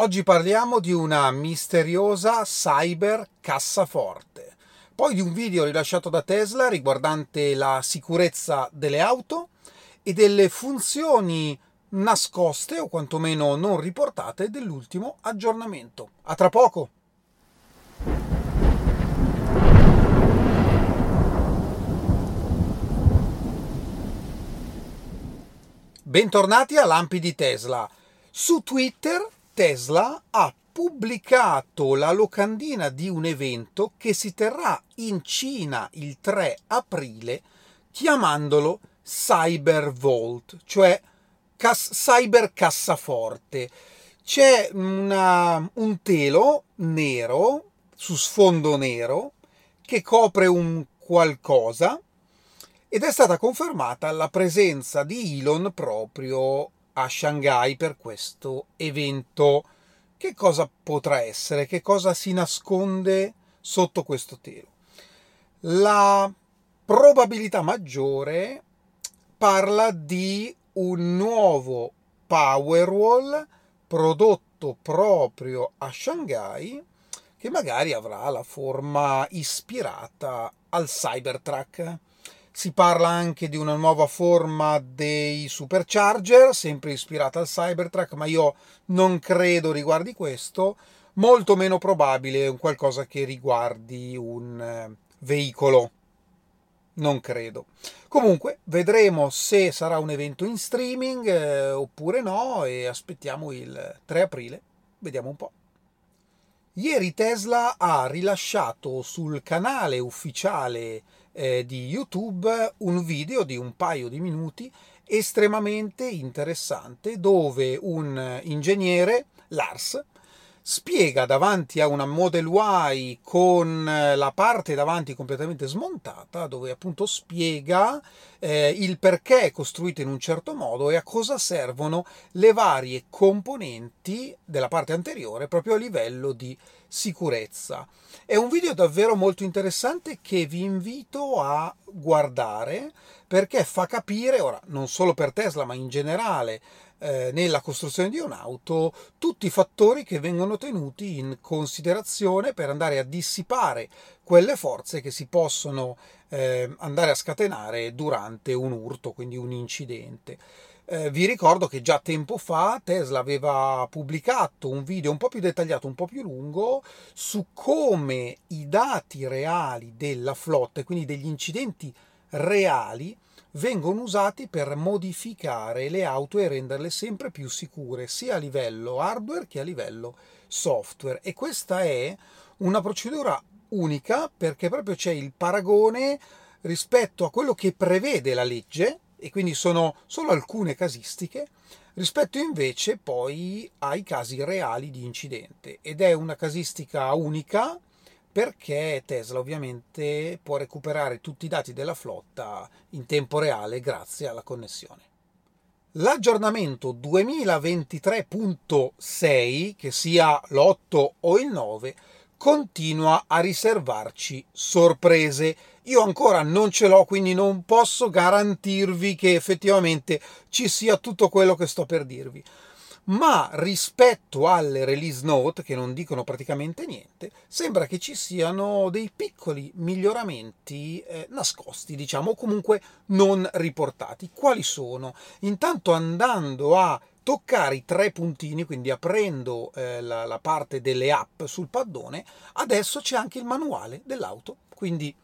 Oggi parliamo di una misteriosa cyber cassaforte, poi di un video rilasciato da Tesla riguardante la sicurezza delle auto e delle funzioni nascoste o quantomeno non riportate dell'ultimo aggiornamento. A tra poco! Bentornati a Lampi di Tesla. Su Twitter Tesla ha pubblicato la locandina di un evento che si terrà in Cina il 3 aprile chiamandolo Cyber Vault, cioè cas- Cyber Cassaforte. C'è una, un telo nero su sfondo nero che copre un qualcosa ed è stata confermata la presenza di Elon proprio a Shanghai per questo evento. Che cosa potrà essere? Che cosa si nasconde sotto questo telo? La probabilità maggiore parla di un nuovo Powerwall prodotto proprio a Shanghai che magari avrà la forma ispirata al Cybertruck si parla anche di una nuova forma dei supercharger, sempre ispirata al Cybertruck, ma io non credo riguardi questo. Molto meno probabile un qualcosa che riguardi un eh, veicolo. Non credo. Comunque, vedremo se sarà un evento in streaming eh, oppure no e aspettiamo il 3 aprile. Vediamo un po'. Ieri Tesla ha rilasciato sul canale ufficiale eh, di YouTube un video di un paio di minuti estremamente interessante dove un ingegnere, Lars, spiega davanti a una Model Y con la parte davanti completamente smontata, dove appunto spiega eh, il perché è costruita in un certo modo e a cosa servono le varie componenti della parte anteriore proprio a livello di sicurezza. È un video davvero molto interessante che vi invito a guardare perché fa capire, ora non solo per Tesla ma in generale, eh, nella costruzione di un'auto tutti i fattori che vengono tenuti in considerazione per andare a dissipare quelle forze che si possono eh, andare a scatenare durante un urto, quindi un incidente. Eh, vi ricordo che già tempo fa Tesla aveva pubblicato un video un po' più dettagliato, un po' più lungo, su come i dati reali della flotta, quindi degli incidenti reali, vengono usati per modificare le auto e renderle sempre più sicure, sia a livello hardware che a livello software. E questa è una procedura unica perché proprio c'è il paragone rispetto a quello che prevede la legge, e quindi sono solo alcune casistiche, rispetto invece poi ai casi reali di incidente. Ed è una casistica unica perché Tesla ovviamente può recuperare tutti i dati della flotta in tempo reale grazie alla connessione. L'aggiornamento 2023.6, che sia l'8 o il 9, continua a riservarci sorprese. Io ancora non ce l'ho, quindi non posso garantirvi che effettivamente ci sia tutto quello che sto per dirvi ma rispetto alle release note, che non dicono praticamente niente, sembra che ci siano dei piccoli miglioramenti eh, nascosti, diciamo, o comunque non riportati. Quali sono? Intanto andando a toccare i tre puntini, quindi aprendo eh, la, la parte delle app sul paddone, adesso c'è anche il manuale dell'auto, quindi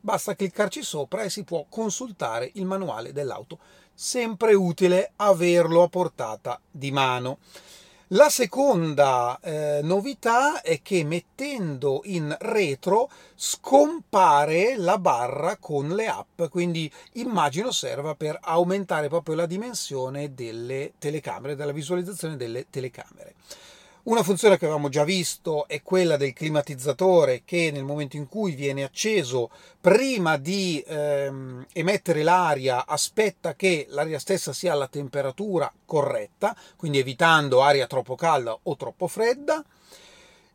basta cliccarci sopra e si può consultare il manuale dell'auto sempre utile averlo a portata di mano. La seconda eh, novità è che mettendo in retro scompare la barra con le app, quindi immagino serva per aumentare proprio la dimensione delle telecamere, della visualizzazione delle telecamere. Una funzione che avevamo già visto è quella del climatizzatore che nel momento in cui viene acceso, prima di ehm, emettere l'aria, aspetta che l'aria stessa sia alla temperatura corretta, quindi evitando aria troppo calda o troppo fredda.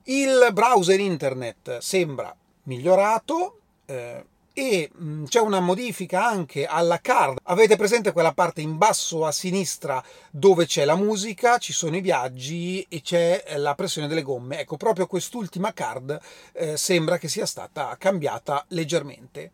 Il browser internet sembra migliorato. Eh, e mh, c'è una modifica anche alla card. Avete presente quella parte in basso a sinistra dove c'è la musica, ci sono i viaggi e c'è la pressione delle gomme. Ecco, proprio quest'ultima card eh, sembra che sia stata cambiata leggermente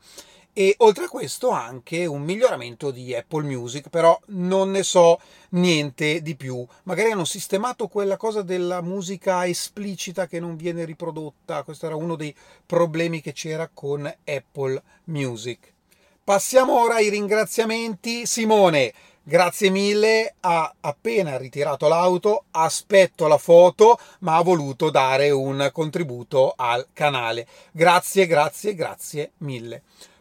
e oltre a questo anche un miglioramento di Apple Music, però non ne so niente di più. Magari hanno sistemato quella cosa della musica esplicita che non viene riprodotta, questo era uno dei problemi che c'era con Apple Music. Passiamo ora ai ringraziamenti. Simone, grazie mille, ha appena ritirato l'auto, aspetto la foto, ma ha voluto dare un contributo al canale. Grazie, grazie, grazie mille.